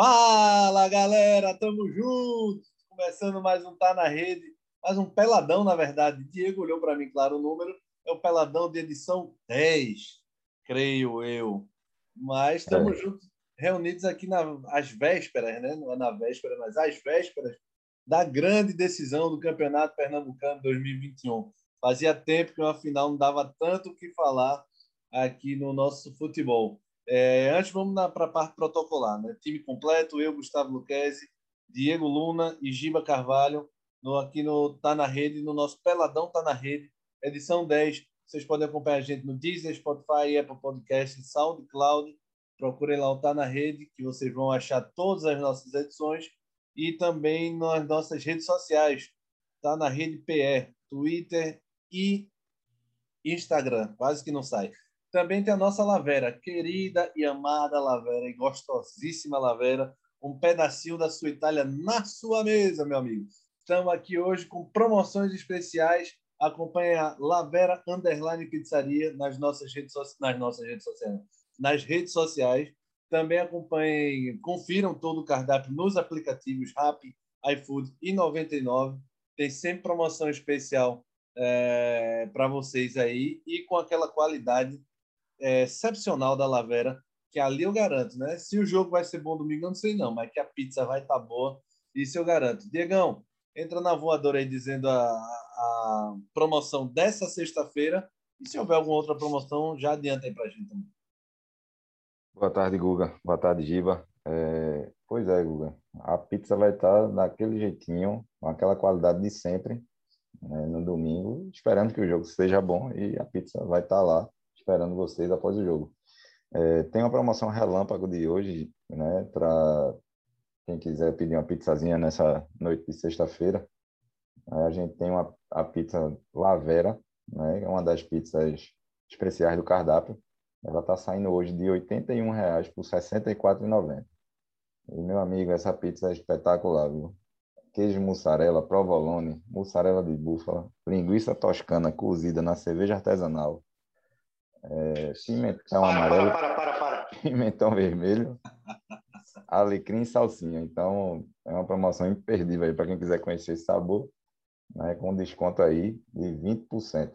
Fala galera, tamo junto! Começando mais um Tá na Rede, mais um peladão, na verdade. Diego olhou para mim, claro, o número. É o peladão de edição 10, creio eu. Mas estamos é. juntos, reunidos aqui nas vésperas, né? Não é na véspera, mas às vésperas da grande decisão do Campeonato Pernambucano 2021. Fazia tempo que uma final não dava tanto o que falar aqui no nosso futebol. É, antes, vamos para a parte protocolar. Né? Time completo, eu, Gustavo Luquezzi, Diego Luna e Giba Carvalho, no, aqui no Tá na Rede, no nosso Peladão Tá na Rede, edição 10. Vocês podem acompanhar a gente no Deezer, Spotify, Apple Podcast, SoundCloud. Procurem lá o Tá na Rede, que vocês vão achar todas as nossas edições. E também nas nossas redes sociais. Tá na Rede PR, Twitter e Instagram. Quase que não sai. Também tem a nossa Lavera, querida e amada Lavera, e gostosíssima Lavera, um pedacinho da sua Itália na sua mesa, meu amigo. Estamos aqui hoje com promoções especiais. Acompanhe a Lavera Underline Pizzaria nas nossas redes, nas nossas redes sociais. Nas redes sociais. Também acompanhem, confiram todo o cardápio nos aplicativos Rappi, iFood e 99. Tem sempre promoção especial é, para vocês aí e com aquela qualidade é, excepcional da Lavera, que ali eu garanto, né? Se o jogo vai ser bom domingo, eu não sei não, mas que a pizza vai estar tá boa, isso eu garanto. Diegão, entra na voadora aí dizendo a, a promoção dessa sexta-feira e se houver alguma outra promoção, já adianta aí para a gente também. Boa tarde, Guga. Boa tarde, Giba. É... Pois é, Guga. A pizza vai estar tá daquele jeitinho, com aquela qualidade de sempre, né, no domingo, esperando que o jogo seja bom e a pizza vai estar tá lá esperando vocês após o jogo. É, tem uma promoção relâmpago de hoje, né, para quem quiser pedir uma pizzazinha nessa noite de sexta-feira. A gente tem uma, a pizza Lavera, né, é uma das pizzas especiais do cardápio. Ela está saindo hoje de R$ 81,00 por R$ 64,90. E, meu amigo, essa pizza é espetacular, viu? Queijo mussarela, provolone, mussarela de búfala, linguiça toscana cozida na cerveja artesanal, é, pimentão para, amarelo, para, para, para, para. pimentão vermelho, alecrim e salsinha. Então, é uma promoção imperdível aí para quem quiser conhecer esse sabor, né, com desconto aí de 20%.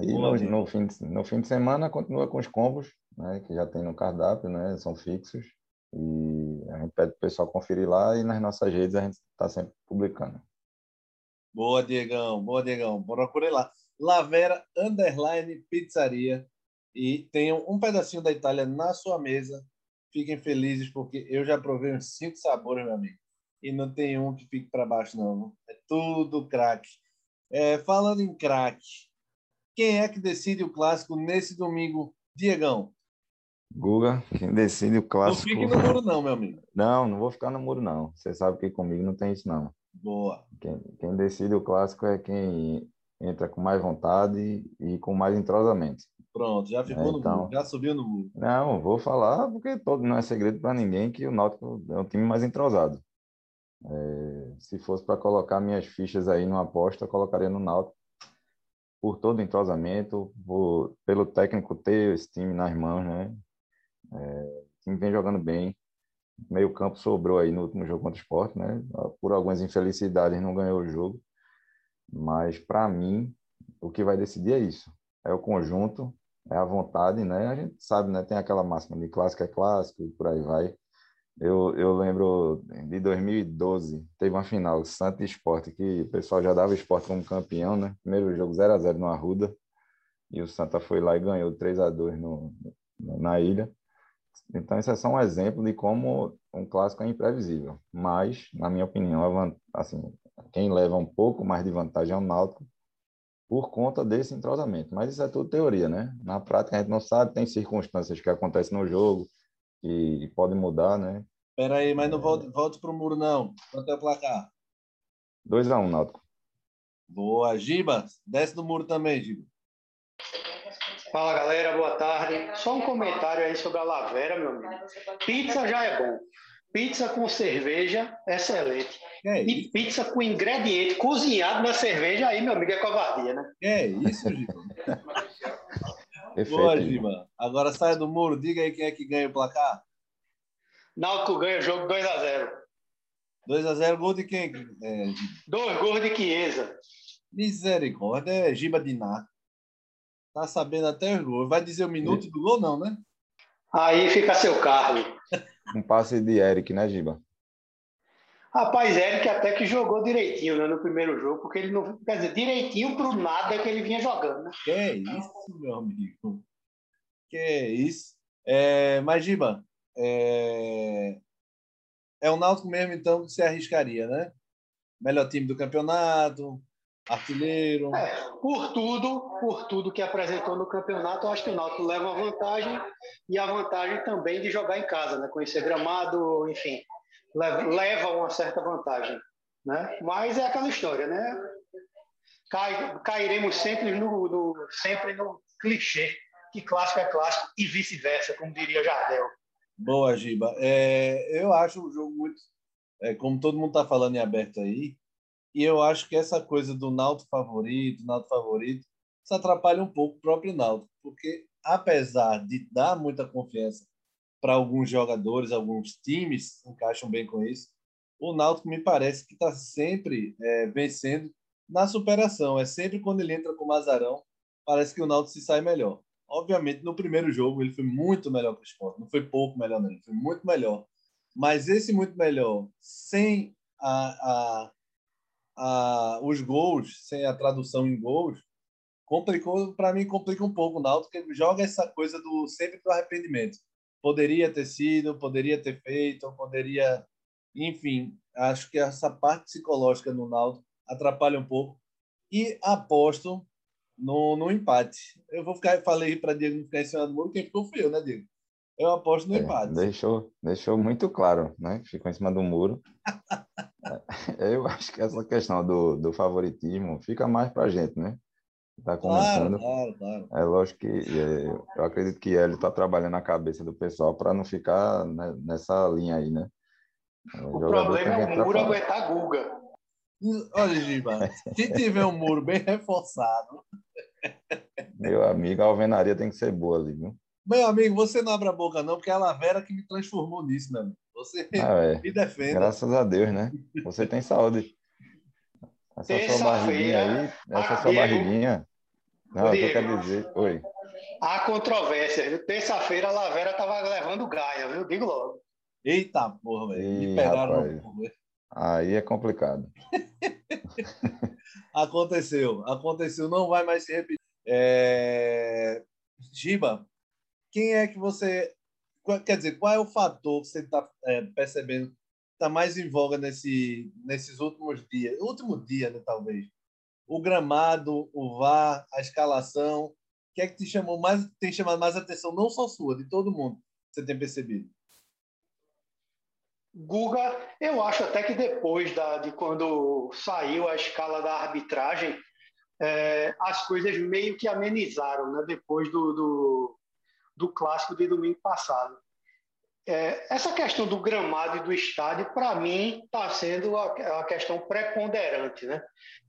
E no, no, fim de, no fim de semana continua com os combos, né, que já tem no cardápio, né, são fixos. E a gente pede para o pessoal conferir lá e nas nossas redes a gente está sempre publicando. Boa, Diegão. Boa, Diegão. Procure lá. Lavera Underline Pizzaria e tenham um pedacinho da Itália na sua mesa. Fiquem felizes porque eu já provei uns cinco sabores, meu amigo. E não tem um que fique para baixo, não. É tudo craque. É, falando em craque, quem é que decide o clássico nesse domingo, Diegão? Guga, quem decide o clássico. Não fique no muro, não, meu amigo. Não, não vou ficar no muro, não. Você sabe que comigo não tem isso, não. Boa. Quem, quem decide o clássico é quem entra com mais vontade e com mais entrosamento. Pronto, já ficou é, no então, já subiu no. Não, vou falar porque todo não é segredo para ninguém que o Náutico é um time mais entrosado. É, se fosse para colocar minhas fichas aí numa aposta, eu colocaria no Náutico por todo o entrosamento, por, pelo técnico ter esse time nas mãos, né? É, o time vem jogando bem. Meio campo sobrou aí no último jogo contra o Sport, né? Por algumas infelicidades não ganhou o jogo. Mas, para mim, o que vai decidir é isso. É o conjunto, é a vontade, né? A gente sabe, né? Tem aquela máxima de clássico é clássico e por aí vai. Eu, eu lembro de 2012, teve uma final, Santa Esporte, que o pessoal já dava esporte como campeão, né? Primeiro jogo 0 a 0 no Arruda, e o Santa foi lá e ganhou 3 a 2 no, na ilha. Então, isso é só um exemplo de como um clássico é imprevisível. Mas, na minha opinião, assim, quem leva um pouco mais de vantagem é o Náutico por conta desse entrosamento. Mas isso é tudo teoria, né? Na prática a gente não sabe, tem circunstâncias que acontecem no jogo que podem mudar, né? Espera aí, mas não volte, volte para o muro, não. Quanto é o placar? 2x1, um, Náutico. Boa. Giba, desce do muro também, Giba. Fala, galera. Boa tarde. Só um comentário aí sobre a Lavera, meu amigo. Pizza já é bom. Pizza com cerveja, excelente. É e pizza com ingrediente cozinhado na cerveja, aí, meu amigo, é covardia, né? É isso, Giba. Boa, Giba. Agora sai do muro, diga aí quem é que ganha o placar. Náutico ganha o jogo 2x0. 2x0, gol de quem? É... Dois gols de Chiesa. Misericórdia, é Giba de Ná. Tá sabendo até os gols. Vai dizer o minuto do gol, não, né? Aí fica seu carro. Um passe de Eric, né, Giba? Rapaz, Eric até que jogou direitinho né, no primeiro jogo, porque ele não. Quer dizer, direitinho pro nada que ele vinha jogando, né? Que é isso, meu amigo. Que é isso. É, mas, Giba, é, é o Náutico mesmo, então, que você arriscaria, né? Melhor time do campeonato, artilheiro. É, por tudo, por tudo que apresentou no campeonato, eu acho que o Náutico leva a vantagem e a vantagem também de jogar em casa, né? Conhecer gramado, enfim, leva, uma certa vantagem, né? Mas é aquela história, né? Cai, cairemos sempre no, no, sempre no clichê que clássico é clássico e vice-versa, como diria Jardel. Boa, Giba. É, eu acho o jogo muito, é, como todo mundo está falando em aberto aí, e eu acho que essa coisa do Naldo favorito, Naldo favorito, isso atrapalha um pouco o próprio Naldo, porque apesar de dar muita confiança para alguns jogadores, alguns times encaixam bem com isso, o Náutico me parece que está sempre é, vencendo na superação. É sempre quando ele entra com o Mazarão, parece que o Náutico se sai melhor. Obviamente, no primeiro jogo ele foi muito melhor que o Sport. Não foi pouco melhor, não. Ele foi muito melhor. Mas esse muito melhor, sem a, a, a, os gols, sem a tradução em gols, complicou, para mim, complica um pouco o Náutico, porque joga essa coisa do sempre do arrependimento. Poderia ter sido, poderia ter feito, poderia. Enfim, acho que essa parte psicológica no Náutico atrapalha um pouco. E aposto no, no empate. Eu vou ficar, falei para Diego não ficar em cima do muro, quem ficou foi eu, né, Diego? Eu aposto no é, empate. Deixou, deixou muito claro, né? Ficou em cima do muro. É, eu acho que essa questão do, do favoritismo fica mais para a gente, né? Está começando. Claro, claro, claro. É lógico que é, eu acredito que ele está trabalhando na cabeça do pessoal para não ficar né, nessa linha aí, né? O, o problema é o muro aguentar Guga. Olha, Giba, se tiver um muro bem reforçado, meu amigo, a alvenaria tem que ser boa ali, viu? Meu amigo, você não abre a boca, não, porque é a Lavera que me transformou nisso, meu amigo. Você ah, é. me defende. Graças a Deus, né? Você tem saúde. Essa sua barriguinha aí, essa sua barriguinha. Não, Diego, eu quero dizer. Oi. Há controvérsia. Terça-feira a Lavera tava levando Gaia, viu? Digo logo. Eita porra, velho. Me pegaram. Aí é complicado. aconteceu, aconteceu, não vai mais se repetir. É... Giba, quem é que você. Quer dizer, qual é o fator que você está é, percebendo está mais em voga nesse, nesses últimos dias? Último dia, né, talvez. O gramado, o VAR, a escalação. O que é que te chamou mais, tem chamado mais atenção, não só sua, de todo mundo, você tem percebido? Guga, eu acho até que depois da, de quando saiu a escala da arbitragem, é, as coisas meio que amenizaram, né? Depois do, do, do clássico de domingo passado. É, essa questão do gramado e do estádio, para mim, está sendo a, a, questão preponderante, né?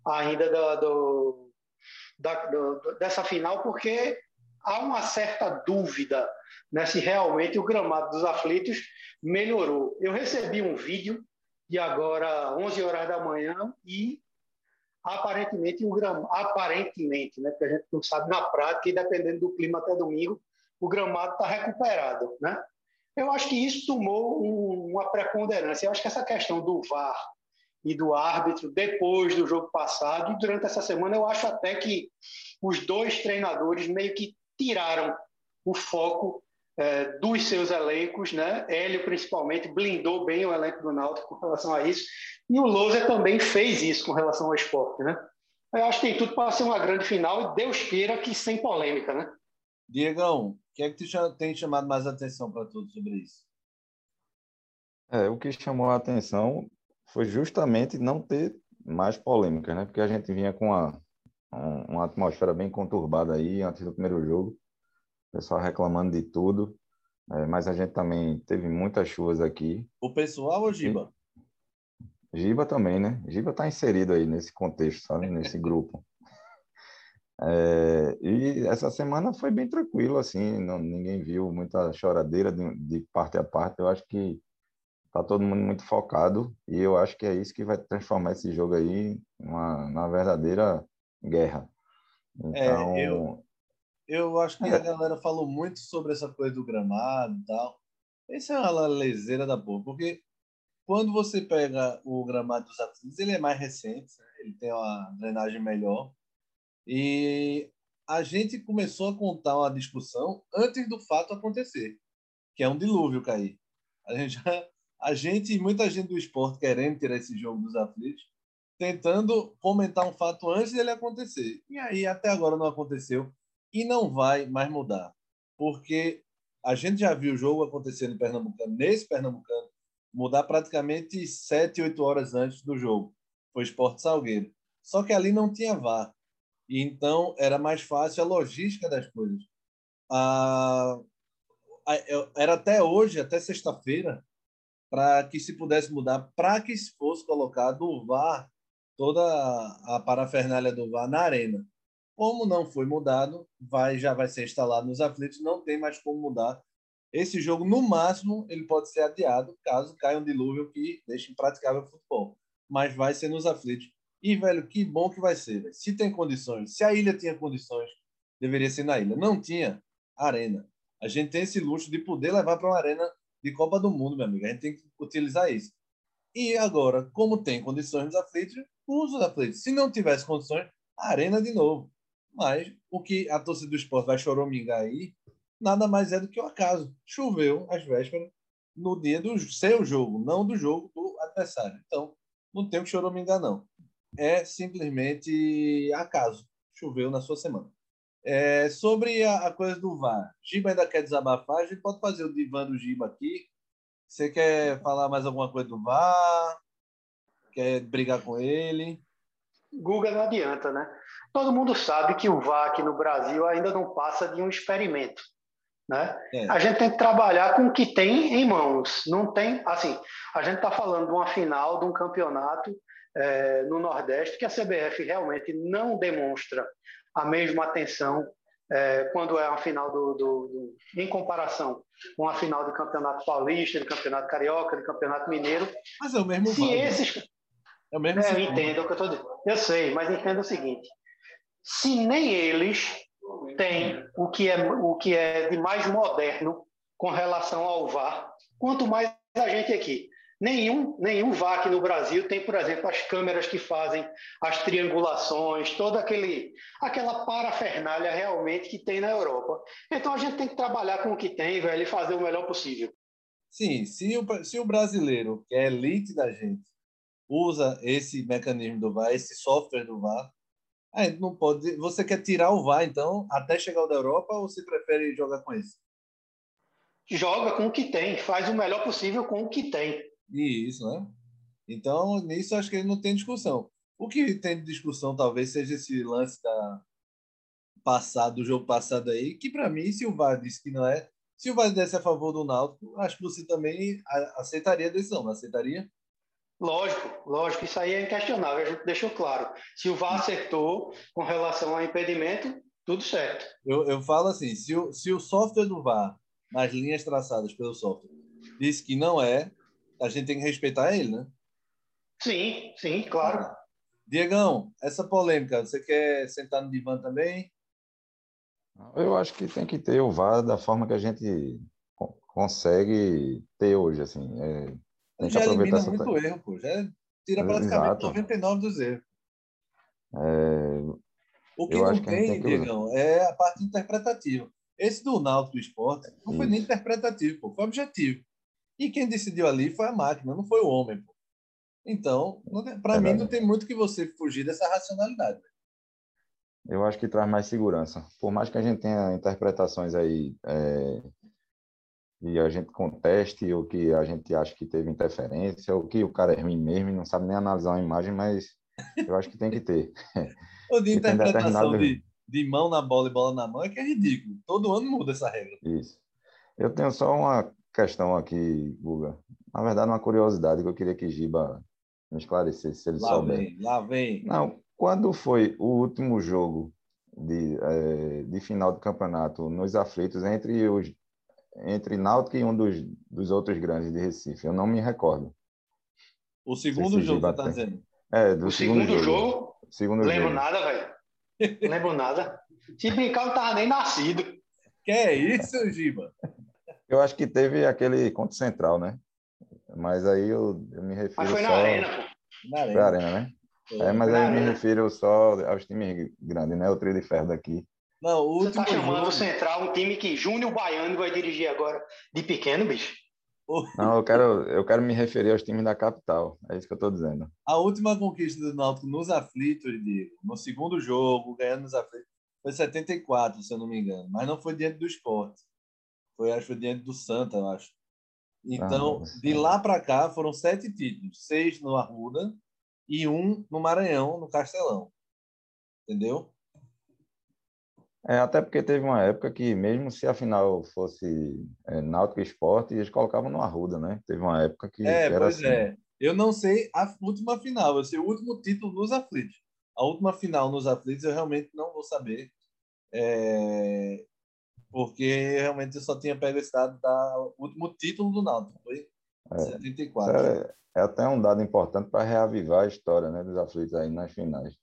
Ainda da, do, da, do, dessa final, porque há uma certa dúvida né, se realmente o gramado dos aflitos melhorou. Eu recebi um vídeo de agora 11 horas da manhã e aparentemente o gramado, aparentemente, né, porque a gente não sabe na prática e dependendo do clima até domingo, o gramado está recuperado, né? Eu acho que isso tomou um, uma preponderância. Eu acho que essa questão do VAR e do árbitro depois do jogo passado e durante essa semana eu acho até que os dois treinadores meio que tiraram o foco é, dos seus elencos, né? Hélio principalmente blindou bem o elenco do Náutico com relação a isso, e o Lousa também fez isso com relação ao esporte, né? Eu acho que tem tudo para ser uma grande final e Deus queira que sem polêmica, né? Diegão, o que é que tu tem chamado mais atenção para todos sobre isso? É, o que chamou a atenção foi justamente não ter mais polêmica, né? Porque a gente vinha com uma, uma atmosfera bem conturbada aí antes do primeiro jogo pessoal reclamando de tudo, é, mas a gente também teve muitas chuvas aqui. O pessoal ou Giba? Giba também, né? Giba está inserido aí nesse contexto, sabe? Nesse grupo. É, e essa semana foi bem tranquilo, assim, não, ninguém viu muita choradeira de, de, parte a parte. Eu acho que tá todo mundo muito focado e eu acho que é isso que vai transformar esse jogo aí numa, numa verdadeira guerra. Então, é, eu, eu acho que é. a galera falou muito sobre essa coisa do gramado e tal. Isso é uma leseira da porra, porque quando você pega o gramado dos atletas, ele é mais recente, né? ele tem uma drenagem melhor. E a gente começou a contar uma discussão antes do fato acontecer, que é um dilúvio cair. A gente, a gente e muita gente do esporte querendo tirar esse jogo dos aflitos, tentando comentar um fato antes dele acontecer. E aí até agora não aconteceu e não vai mais mudar, porque a gente já viu o jogo acontecendo Pernambucano, nesse Pernambucano, mudar praticamente sete, oito horas antes do jogo. Foi Esporte Salgueiro. Só que ali não tinha VAR. E então era mais fácil a logística das coisas. Ah, era até hoje, até sexta-feira, para que se pudesse mudar, para que se fosse colocado o VAR, toda a parafernália do VAR na arena. Como não foi mudado, vai já vai ser instalado nos aflitos, não tem mais como mudar. Esse jogo, no máximo, ele pode ser adiado caso caia um dilúvio que deixe impraticável o futebol. Mas vai ser nos aflitos. E, velho, que bom que vai ser. Véio. Se tem condições, se a ilha tinha condições, deveria ser na ilha. Não tinha arena. A gente tem esse luxo de poder levar para uma arena de Copa do Mundo, meu amigo. A gente tem que utilizar isso. E agora, como tem condições nos aflitos, usa os aflitos. Se não tivesse condições, arena de novo. Mas o que a torcida do esporte vai choromingar aí, nada mais é do que o acaso. Choveu às vésperas no dia do seu jogo, não do jogo do adversário. Então, não tem o que choromingar, não. É simplesmente acaso. Choveu na sua semana. É, sobre a, a, coisa do VAR, Giba ainda quer desabafar, a gente pode fazer o divã do Giba aqui. Você quer falar mais alguma coisa do VAR? Quer brigar com ele? Guga não adianta, né? Todo mundo sabe que o VAR aqui no Brasil ainda não passa de um experimento. Né? É. A gente tem que trabalhar com o que tem em mãos. Não tem, assim, a gente está falando de uma final de um campeonato é, no Nordeste que a CBF realmente não demonstra a mesma atenção é, quando é uma final do, do, do, em comparação com a final do Campeonato Paulista, do Campeonato Carioca, do Campeonato Mineiro. Mas é o mesmo. Se esses, é o mesmo. É, eu entendo o que eu estou dizendo. Eu sei, mas entenda o seguinte: se nem eles têm o que é o que é de mais moderno com relação ao VAR, quanto mais a gente aqui. Nenhum, nenhum VAC no Brasil tem, por exemplo, as câmeras que fazem as triangulações, toda aquele, aquela parafernália realmente que tem na Europa. Então a gente tem que trabalhar com o que tem, velho, e fazer o melhor possível. Sim, se o, se o brasileiro, que é elite da gente, usa esse mecanismo do VAR, esse software do VAR, aí não pode. Você quer tirar o VAR, então, até chegar o da Europa, ou você prefere jogar com esse? Joga com o que tem, faz o melhor possível com o que tem. Isso, né? Então, nisso acho que ele não tem discussão. O que tem de discussão talvez seja esse lance da passado, do jogo passado aí, que para mim, se o VAR disse que não é, se o VAR desse a favor do Náutico, acho que você também aceitaria a decisão, não aceitaria? Lógico, lógico, isso aí é inquestionável, a gente deixou claro. Se o VAR acertou com relação ao impedimento, tudo certo. Eu, eu falo assim, se o, se o software do VAR, nas linhas traçadas pelo software, disse que não é, a gente tem que respeitar ele, né? Sim, sim, claro. Diegão, essa polêmica, você quer sentar no divã também? Eu acho que tem que ter o VAR da forma que a gente consegue ter hoje, assim. É tem já elimina essa... muito erro, pô. Já tira praticamente Exato. 99 dos erros. É... O que Eu não tem, que Diegão, é a parte interpretativa. Esse do Náutico do Esporte não foi nem interpretativo, pô, foi objetivo. E quem decidiu ali foi a máquina, não foi o homem. Pô. Então, para é mim, não tem muito que você fugir dessa racionalidade. Eu acho que traz mais segurança. Por mais que a gente tenha interpretações aí é, e a gente conteste ou que a gente acha que teve interferência ou que o cara é ruim mesmo e não sabe nem analisar uma imagem, mas eu acho que tem que ter. O de interpretação de, de mão na bola e bola na mão é que é ridículo. Todo ano muda essa regra. Isso. Eu tenho só uma questão aqui, Guga. Na verdade, uma curiosidade que eu queria que Giba me esclarecesse, se ele lá souber. Vem, lá vem. Não, quando foi o último jogo de, é, de final do campeonato nos aflitos entre os entre Náutico e um dos, dos outros grandes de Recife. Eu não me recordo. O segundo jogo, você está dizendo? É, do o segundo, segundo jogo. jogo? Segundo Lembro jogo. nada, velho. Lembro nada. Se brincar, não tava nem nascido. Que é isso, Giba? Eu acho que teve aquele contra central, né? Mas aí eu, eu me refiro Mas foi só... na arena, pô. Na Foi arena. a arena, né? É, mas na aí eu me refiro só aos times grandes, né? O trio de ferro daqui. Não, o Você último tá chamando jogo, o Central, um time que Júnior Baiano vai dirigir agora de pequeno, bicho. Não, eu quero, eu quero me referir aos times da capital. É isso que eu estou dizendo. a última conquista do Náutico nos aflitos, Diego, no segundo jogo, ganhando nos aflitos, foi 74, se eu não me engano. Mas não foi diante do esporte. Foi, acho diante do Santa, eu acho. Então, Ah, de lá para cá, foram sete títulos. Seis no Arruda e um no Maranhão, no Castelão. Entendeu? É, até porque teve uma época que, mesmo se a final fosse é, Náutico Esporte, eles colocavam no Arruda, né? Teve uma época que, É, era pois assim. é. Eu não sei a última final, eu sei o último título nos aflitos. A última final nos aflitos eu realmente não vou saber. É, Porque realmente eu só tinha pego esse dado da o último título do Náutico, foi É. Isso 74. é, é até um dado importante para reavivar a história né, dos aflitos aí nas finais.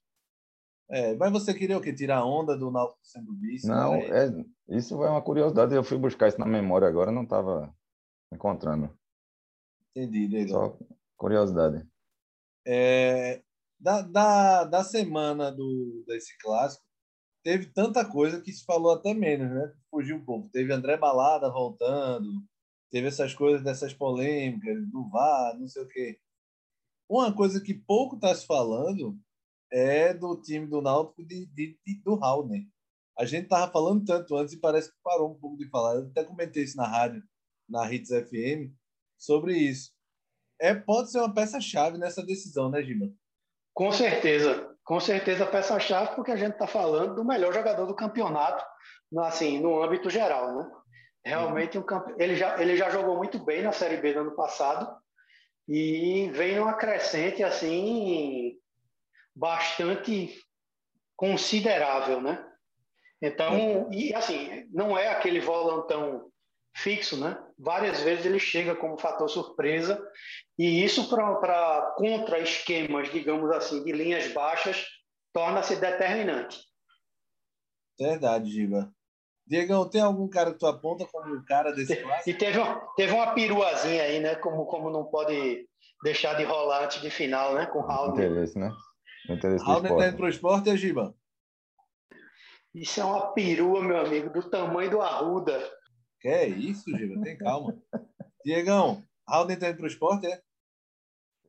É, mas você queria o quê? Tirar a onda do Náutico sendo vice? Não, isso? é, isso é uma curiosidade. Eu fui buscar isso na memória agora, não estava encontrando. Entendi, Diego. Só curiosidade. É, da, da, da semana do, desse clássico, teve tanta coisa que se falou até menos, né? Fugiu um pouco. Teve André Balada voltando, teve essas coisas dessas polêmicas, do VAR, não sei o quê. Uma coisa que pouco está se falando é do time do Náutico de, de, de- do Raul, A gente estava falando tanto antes e parece que parou um pouco de falar. Eu até comentei isso na rádio, na Hits FM, sobre isso. É, pode ser uma peça-chave nessa decisão, né, Gima? Com certeza. Com certeza peça-chave, porque a gente está falando do melhor jogador do campeonato, assim, no âmbito geral, né? Realmente um campe... ele, já, ele já jogou muito bem na Série B do ano passado e vem numa crescente assim bastante considerável, né? Então, e assim, não é aquele volantão fixo, né? Várias vezes ele chega como fator surpresa e isso para contra esquemas, digamos assim, de linhas baixas, torna-se determinante. Verdade, Giba. Diegão, tem algum cara que tu aponta como um cara desse clássico? E teve, uma- teve uma peruazinha aí, né? Como, como não pode deixar de rolar antes de final, né? Com o Raul. Interesse, né? Interesse Raul tá indo pro esporte, é Giba? Isso é uma perua, meu amigo, do tamanho do Arruda. Que é isso, Giba? Tem calma. Diegão, Raul tá indo pro esporte, é?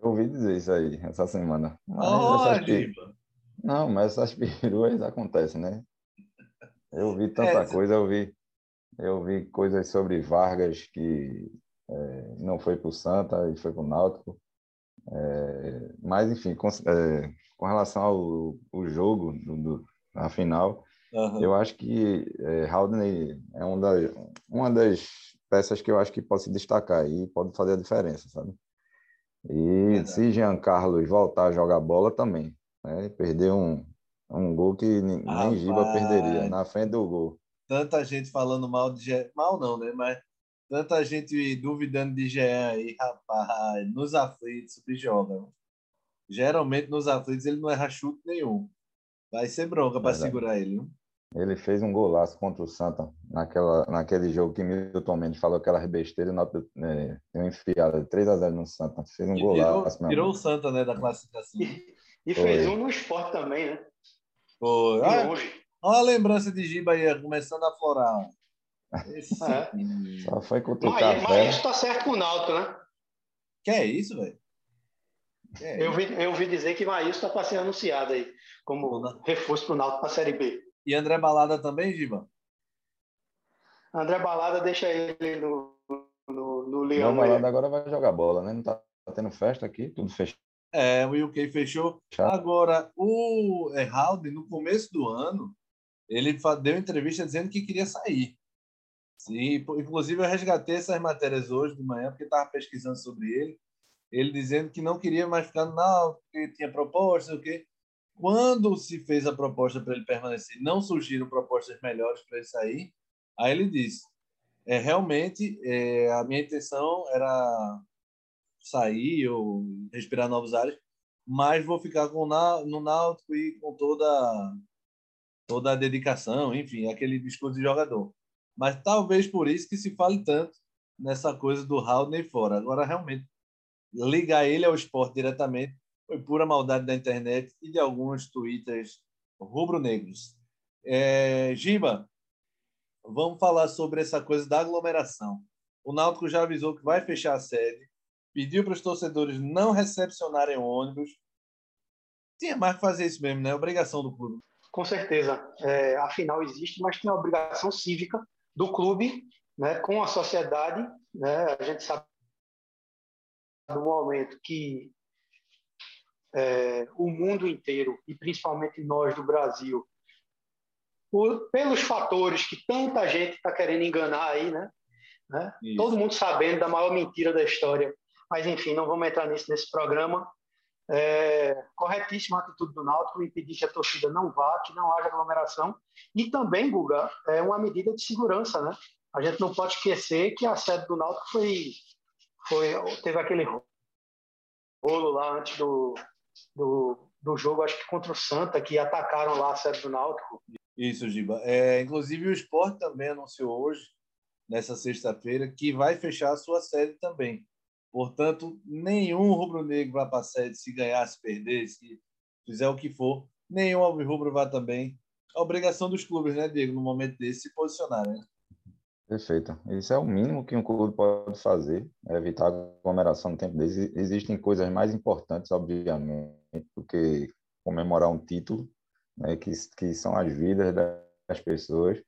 Eu ouvi dizer isso aí essa semana. Mas Ó, essas Giba. Não, mas essas peruas acontecem, né? Eu vi tanta É, coisa, eu vi, eu vi coisas sobre Vargas que é, não foi para o Santa e foi para o Náutico. É, mas, enfim, com, é, com relação ao, ao jogo, do, do, a final, Aham. eu acho que é, Haldane é uma das, uma das peças que eu acho que pode se destacar e pode fazer a diferença, sabe? E Verdade. se Jean Carlos voltar a jogar bola também, né? Perder um, um gol que nem, nem Giba Rapaz. perderia, na frente do gol. Tanta gente falando mal de Jean. Mal não, né? Mas tanta gente duvidando de Jean aí, rapaz. Nos aflitos, o bicho joga. Geralmente nos aflitos ele não erra chute nenhum. Vai ser bronca para segurar ele. viu? Ele fez um golaço contra o Santa, naquela, naquele jogo que Milton Mendes falou aquelas besteiras, nota, é, deu uma enfiada de 3 a 0 no Santa. Fez um E tirou, golaço, meu tirou o amigo. Santa né, da classificação. E Foi. fez um no esporte também, né? Foi. De Olha, a lembrança de Giba aí, começando a florar. Esse... É. Só foi cutucar Mas, a mas isso tá certo com o Náutico, né? Que é isso, velho? É Eu vi, eu vi dizer que Maílson está para ser anunciado aí como reforço para o Náutico para a Série B. E André Balada também, Giba? André Balada deixa ele no, no, no O Leão. Balada aí. agora vai jogar bola, né? Não tá tendo festa aqui, tudo fechado. É, o UK fechou. Agora, o Heraldo, no começo do ano, ele deu entrevista dizendo que queria sair. Sim, inclusive eu resgatei essas matérias hoje de manhã, porque estava pesquisando sobre ele. Ele dizendo que não queria mais ficar no Náutico, que tinha proposta, o quê. Quando se fez a proposta para ele permanecer, não surgiram propostas melhores para ele sair. Aí ele disse: É, realmente, é, a minha intenção era sair ou respirar novos ares, mas vou ficar com no Náutico e com toda toda a dedicação, enfim, aquele discurso de jogador. Mas talvez por isso que se fale tanto nessa coisa do Haldner fora. Agora, realmente, ligar ele ao esporte diretamente foi pura maldade da internet e de alguns twitters rubro-negros. É, Giba, vamos falar sobre essa coisa da aglomeração. O Náutico já avisou que vai fechar a sede, pediu para os torcedores não recepcionarem ônibus. Tinha mais que fazer isso mesmo, né? Obrigação do clube. Com certeza. É, afinal, existe, mas tem a obrigação cívica do clube né, com a sociedade. Né? A gente sabe do momento que é, o mundo inteiro, e principalmente nós do Brasil, por, pelos fatores que tanta gente está querendo enganar aí, né? né? Todo mundo sabendo da maior mentira da história. Mas, enfim, não vamos entrar nisso nesse programa. É, corretíssima a atitude do Náutico, impedir que a torcida não vá, que não haja aglomeração. E também, Guga, é uma medida de segurança, né? A gente não pode esquecer que a sede do Náutico foi, foi teve aquele rolo lá antes do, do, do jogo, acho que contra o Santa, que atacaram lá a sede do Náutico. Isso, Giba. É, inclusive o Sport também anunciou hoje, nessa sexta-feira, que vai fechar a sua sede também. Portanto, nenhum rubro-negro vai para a sede se ganhar, se perder, se fizer o que for. Nenhum rubro vai também. A obrigação dos clubes, né, Diego, no momento desse, se posicionar, né? Perfeito. Isso é o mínimo que um clube pode fazer, é evitar aglomeração no tempo desse. Existem coisas mais importantes, obviamente, do que comemorar um título, né, que, que são as vidas das pessoas.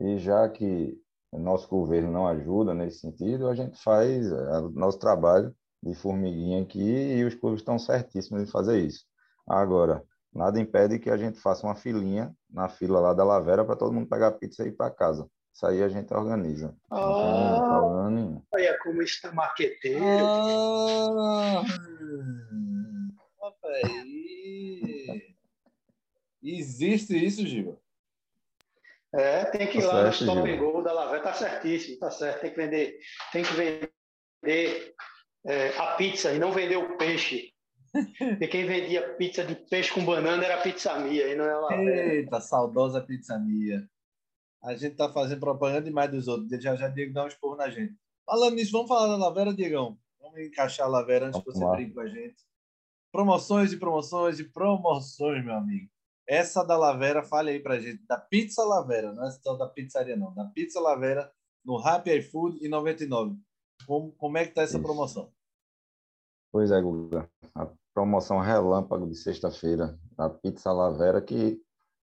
E já que nosso governo não ajuda nesse sentido, a gente faz o é, nosso trabalho de formiguinha aqui e os clubes estão certíssimos em fazer isso. Agora, nada impede que a gente faça uma filinha na fila lá da Lavera para todo mundo pegar pizza e ir para casa. Isso aí a gente organiza. Ah, não olha como está maqueteiro. Ah, Existe isso, Giba? É, tem que ir tá lá certo, no Stop Go da Lavera, tá certíssimo, tá certo. Tem que vender, tem que vender é, a pizza e não vender o peixe. Porque quem vendia pizza de peixe com banana era a Pizza Mia, e não é a Lavera. Eita, saudosa Pizza Mia. A gente tá fazendo propaganda demais dos outros. Já já Diego dá um esporro na gente. Falando nisso, vamos falar da Lavera, Diegão. Vamos encaixar a Lavera antes que você brinque com a gente. Promoções e promoções e promoções, meu amigo. Essa da Lavera, fale aí pra gente. Da Pizza Lavera, não é só da pizzaria, não. Da Pizza Lavera, no Happy iFood e 99. Como, como é que tá essa Isso. promoção? Pois é, Guga. A promoção relâmpago de sexta-feira da Pizza Lavera, que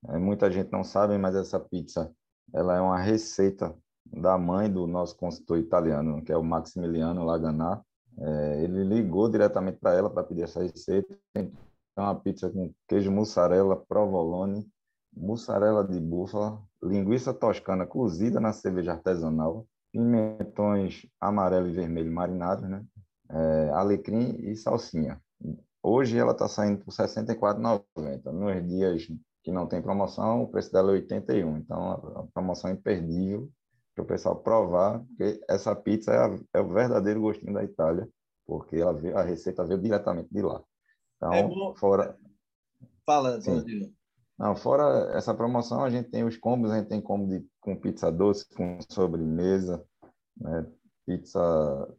é, muita gente não sabe, mas essa pizza ela é uma receita da mãe do nosso consultor italiano, que é o Maximiliano Laganá. É, ele ligou diretamente para ela para pedir essa receita. Então, uma pizza com queijo mussarela, provolone, mussarela de búfala, linguiça toscana cozida na cerveja artesanal, pimentões amarelo e vermelho marinados, né? É, alecrim e salsinha. Hoje ela está saindo por R$ 64,90. Nos dias que não tem promoção, o preço dela é 81. Então, a, promoção é imperdível para o pessoal provar, porque essa pizza é, a, é, o verdadeiro gostinho da Itália, porque ela a receita veio diretamente de lá. Então, é fora... Fala, Sim. Não, fora essa promoção, a gente tem os combos, a gente tem combo de, com pizza doce, com sobremesa, né? pizza...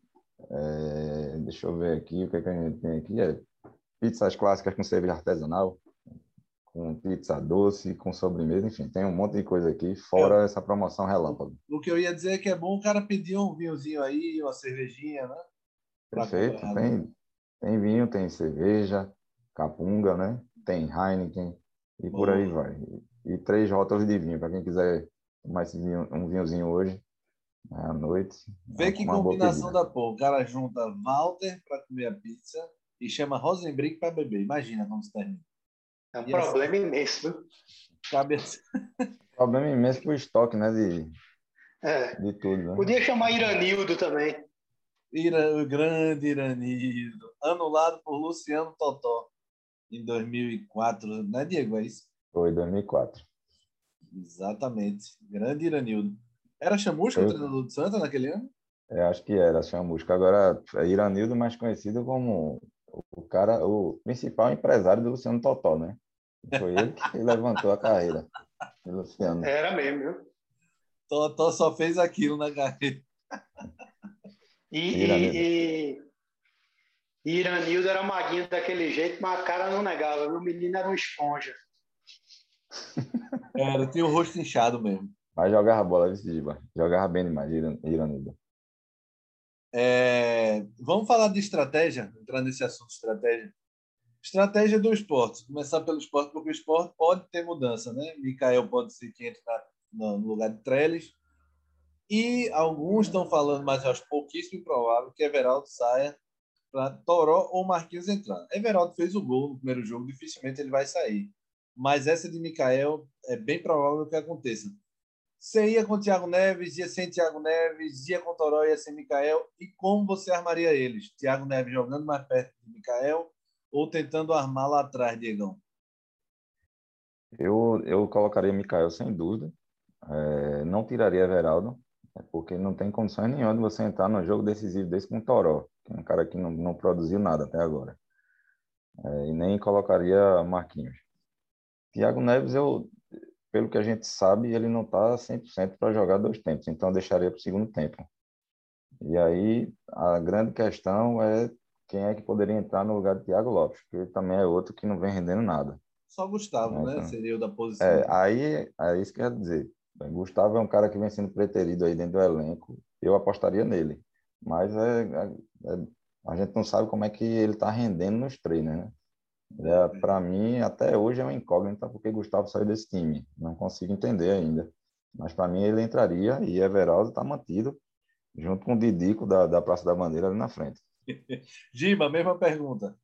É, deixa eu ver aqui, o que, é que a gente tem aqui? É pizzas clássicas com cerveja artesanal, com pizza doce, com sobremesa, enfim, tem um monte de coisa aqui, fora é. essa promoção relâmpago. O que eu ia dizer é que é bom o cara pedir um vinhozinho aí, uma cervejinha, né? Perfeito, tem, tem vinho, tem cerveja, capunga, né? Tem Heineken e por aí vai. E, e três rótulos de vinho, para quem quiser tomar esse vinho, um vinhozinho hoje, né, à noite. Vê que combinação da porra. O cara junta Walter para comer a pizza e chama Rosenbrick para beber. Imagina como se termina. É um e problema assim, imenso. Cabeça. problema imenso para o estoque, né? De, é. de tudo. Né? Podia chamar Iranildo também. Ira, o grande Iranildo. Anulado por Luciano Totó em 2004, né, Diego? É isso? Foi 2004. Exatamente. Grande Iranildo. Era Chamusca eu... o treinador do Santa naquele ano? Eu acho que era Chamusca. Agora, é Iranildo, mais conhecido como o cara, o principal empresário do Luciano Totó, né? Foi ele que levantou a carreira do Luciano. Era mesmo, viu? Totó só fez aquilo na carreira. E, e, e Iranildo era maguinho daquele jeito, mas a cara não negava. O menino era um esponja. Era, tinha o rosto inchado mesmo. Mas jogava bola, viu, Giba? Jogava bem demais, Iranildo. É, vamos falar de estratégia, entrar nesse assunto de estratégia. Estratégia do esporte. Começar pelo esporte, porque o esporte pode ter mudança, né? Mikael pode ser que entre no lugar de Trellis. E alguns estão falando, mas eu acho pouquíssimo provável que Everaldo saia para Toró ou Marquinhos entrar. Everaldo fez o gol no primeiro jogo, dificilmente ele vai sair. Mas essa de Mikael é bem provável que aconteça. Você ia com o Thiago Neves, ia sem Thiago Neves, ia com Toró, ia sem Mikael. E como você armaria eles? Thiago Neves jogando mais perto de Mikael ou tentando armar lá atrás, Diegão? Eu, eu colocaria Mikael sem dúvida. É, não tiraria Everaldo, é porque não tem condições nenhuma de você entrar no jogo decisivo desse com o Toró, que é um cara que não, não produziu nada até agora. É, e nem colocaria Marquinhos. Thiago Neves, eu, pelo que a gente sabe, ele não está 100% para jogar dois tempos, então deixaria para o segundo tempo. E aí a grande questão é quem é que poderia entrar no lugar de Thiago Lopes, que também é outro que não vem rendendo nada. Só Gustavo, né? Então, Seria o da posição. É, aí é isso que eu quero dizer. Gustavo é um cara que vem sendo preterido aí dentro do elenco. Eu apostaria nele. Mas é, é, é a gente não sabe como é que ele está rendendo nos treinos, né? É, para mim, até hoje é uma incógnita porque Gustavo saiu desse time. Não consigo entender ainda. Mas para mim ele entraria e Everaldo está mantido junto com o Didico da, da Praça da Bandeira ali na frente. Giba, mesma pergunta.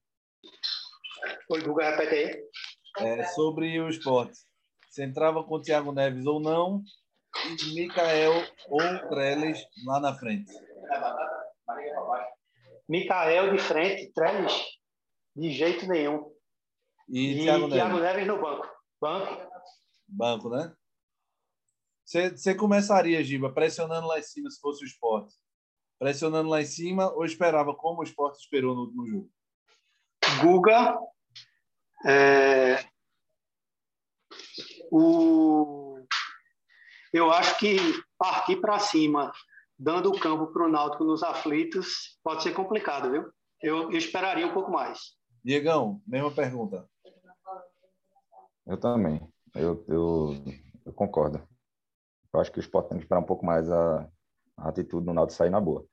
Oi, Guga, repete aí. É, sobre o esporte. Você entrava com o Thiago Neves ou não, e Mikael ou Trellis lá na frente? Mikael de frente, Trellis de jeito nenhum. E, e Thiago, Thiago Neves. Neves no banco. Banco. Banco, né? Você, você começaria, Giba, pressionando lá em cima se fosse o esporte? Pressionando lá em cima ou esperava como o esporte esperou no último jogo? Guga, é, o, eu acho que partir para cima, dando o campo para o Náutico nos aflitos, pode ser complicado, viu? Eu, eu esperaria um pouco mais. Diegão, mesma pergunta. Eu também. Eu, eu, eu concordo. Eu acho que o esporte tem que esperar um pouco mais a, a atitude do Náutico sair na boa.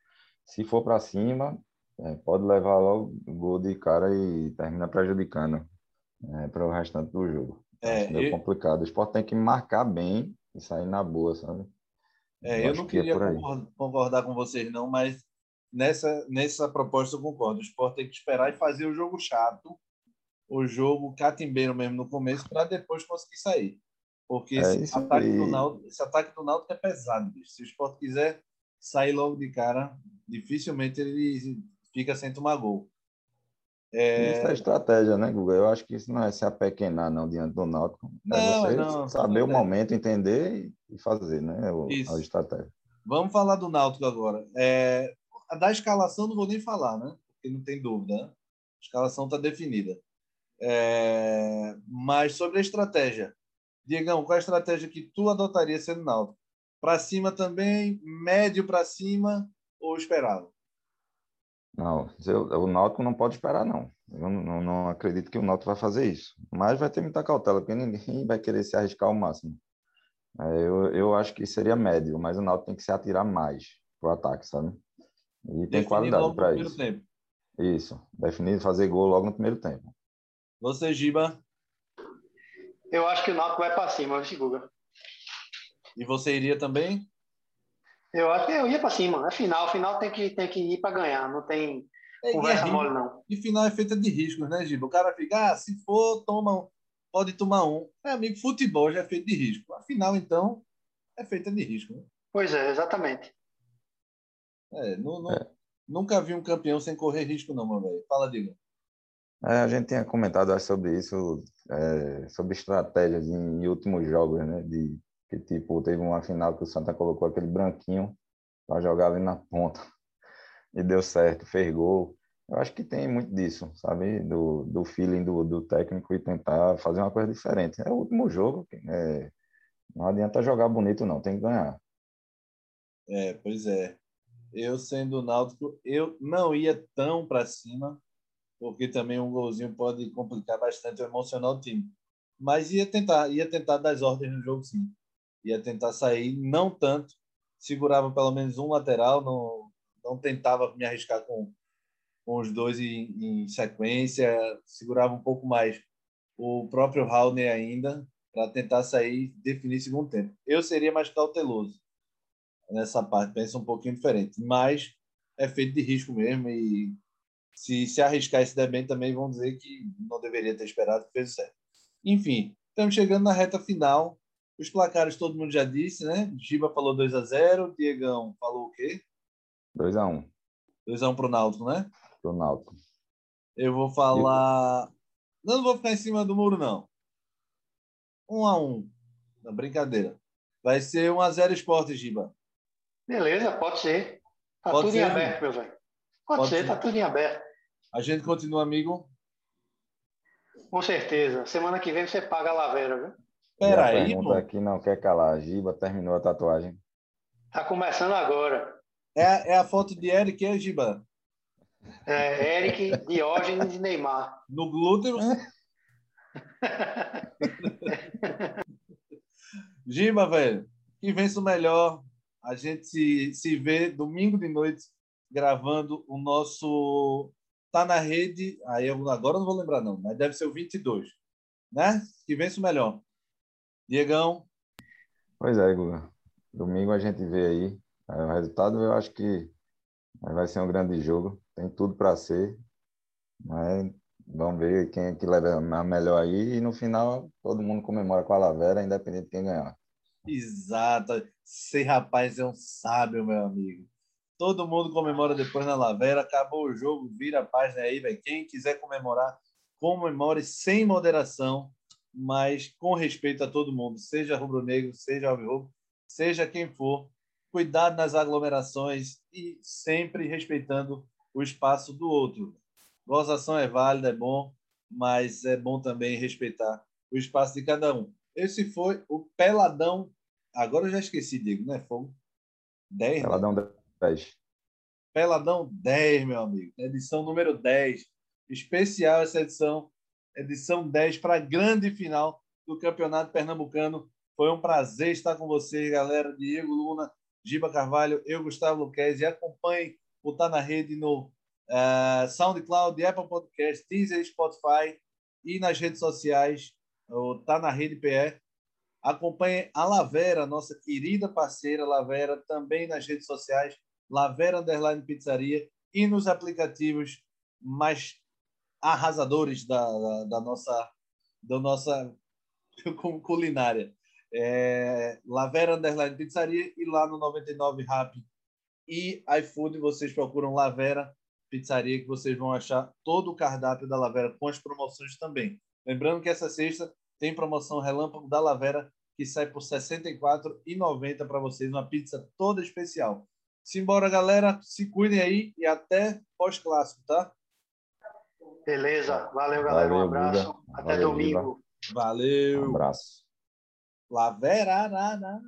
Se for para cima, é, pode levar logo o gol de cara e termina prejudicando é, para o restante do jogo. É, é eu... complicado. O esporte tem que marcar bem e sair na boa, sabe? É, eu, eu não que é queria é concordar com vocês, não, mas nessa, nessa proposta eu concordo. O esporte tem que esperar e fazer o jogo chato, o jogo catimbeiro mesmo no começo, para depois conseguir sair. Porque é esse, ataque Náutico, esse ataque do Náutico é pesado. Bicho. Se o esporte quiser sair logo de cara, dificilmente ele fica sem tomar gol. É... Isso é estratégia, né, Guga? Eu acho que isso não é se apequenar, não, diante do Náutico. É não, você não, saber não o momento, entender e fazer, né? O, a estratégia. Vamos falar do Náutico agora. É, da escalação não vou nem falar, né? Porque não tem dúvida. Né? A escalação está definida. É... Mas sobre a estratégia. Diegão, qual é a estratégia que tu adotaria sendo Náutico? Para cima também, médio para cima ou esperado? Não, eu, o Náutico não pode esperar, não. Eu não, não, acredito que o Náutico vai fazer isso. Mas vai ter muita cautela, porque ninguém vai querer se arriscar ao máximo. É, eu, eu acho que seria médio, mas o Náutico tem que se atirar mais para o ataque, sabe? E tem qualidade para isso. Tempo. Isso, definido fazer gol logo no primeiro tempo. Você, Giba? Eu acho que o Náutico vai para cima, Guga? E você iria também? Eu acho que eu ia para cima. É final, final tem que, tem que ir para ganhar, não tem é, conversa é mole, não. E final é feita de riscos, né, Giba? O cara fica, ah, se for, toma um. pode tomar um. É, amigo, futebol já é feito de risco. A final, então, é feita de risco. Né? Pois é, exatamente. É, não, não, é. Nunca vi um campeão sem correr risco, não, meu velho. Fala, diga. É, a gente tinha comentado sobre isso, é, sobre estratégias em, em, últimos jogos, né? De Que tipo, teve uma final que o Santa colocou aquele branquinho para jogar ali na ponta. E deu certo, fez gol. Eu acho que tem muito disso, sabe? Do, do feeling do, do técnico e tentar fazer uma coisa diferente. É o último jogo, é, não adianta jogar bonito, não, tem que ganhar. É, pois é. Eu sendo náutico, eu não ia tão para cima, porque também um golzinho pode complicar bastante o emocional do time. Mas ia tentar, ia tentar dar ordens no jogo, sim. Ia tentar sair, não tanto, segurava pelo menos um lateral, não, não tentava me arriscar com, com os dois em, em sequência, segurava um pouco mais o próprio Raulney ainda, para tentar sair definir segundo tempo. Eu seria mais cauteloso nessa parte, pensa um pouquinho diferente, mas é feito de risco mesmo e se se arriscar e se der bem também vão dizer que não deveria ter esperado, fez certo. Enfim, estamos chegando na reta final. Os placares todo mundo já disse, né? Giba falou 2 a 0 Diegão falou o quê? 2 a 1 2 a 1 pro Náutico, né? Pro Náutico. Eu vou falar... Eu... Não vou ficar em cima do muro, não. 1 a 1 Não, brincadeira. Vai ser 1 a 0 Esporte, Giba. Beleza, pode ser. Tá pode tudo ser, em aberto, meu velho. Pode, pode ser, ser, tá tudo em aberto. A gente continua, amigo? Com certeza. Semana que vem você paga a laveira, viu? Peraí, pergunta aqui não quer calar. Giba terminou a tatuagem. Tá começando agora. É, é a foto de Eric, é, Giba? É, Eric, Diógenes e Neymar. No glúteo? Giba, velho, que vença o melhor. A gente se, se vê domingo de noite gravando o nosso. Tá na rede. Aí eu, agora eu não vou lembrar, não, mas deve ser o 22. Né? Que vença o melhor. Diegão. Pois é, Guga. Domingo a gente vê aí. O resultado eu acho que vai ser um grande jogo. Tem tudo para ser. Mas Vamos ver quem é que leva a melhor aí. E no final, todo mundo comemora com a Lavera, independente de quem ganhar. Exato. Esse rapaz é um sábio, meu amigo. Todo mundo comemora depois na Lavera. Acabou o jogo, vira a página aí, velho. Quem quiser comemorar, comemore sem moderação, mas com respeito a todo mundo, seja rubro-negro, seja alvirrubro, seja quem for. Cuidado nas aglomerações e sempre respeitando o espaço do outro. Gozação é válida, é bom, mas é bom também respeitar o espaço de cada um. Esse foi o Peladão. Agora eu já esqueci, Diego, né? Foi 10. Né? Peladão né? 10. Peladão 10, meu amigo. Edição número 10. Especial essa edição. Edição 10 para a grande final do Campeonato Pernambucano. Foi um prazer estar com vocês, galera. Diego Luna, Giba Carvalho, eu, Gustavo Luquez. E acompanhe o Tá na Rede no uh, SoundCloud, Apple Podcast, Deezer, Spotify e nas redes sociais, o Tá na Rede PE. Acompanhe a Lavera, nossa querida parceira Lavera, também nas redes sociais, Lavera Underline Pizzaria e nos aplicativos mais arrasadores da, da, da nossa, da nossa culinária. É, Lavera Underline Pizzaria e lá no 99 Rap e iFood vocês procuram Lavera pizzaria que vocês vão achar todo o cardápio da Lavera com as promoções também. Lembrando que essa sexta tem promoção Relâmpago da Lavera que sai por R$ 64,90 para vocês, uma pizza toda especial. Simbora, galera. Se cuidem aí e até pós-clássico, tá? Beleza. Valeu, galera. Valeu, um abraço. Até Valeu, domingo. Valeu. Um abraço. Lavera. Na, na.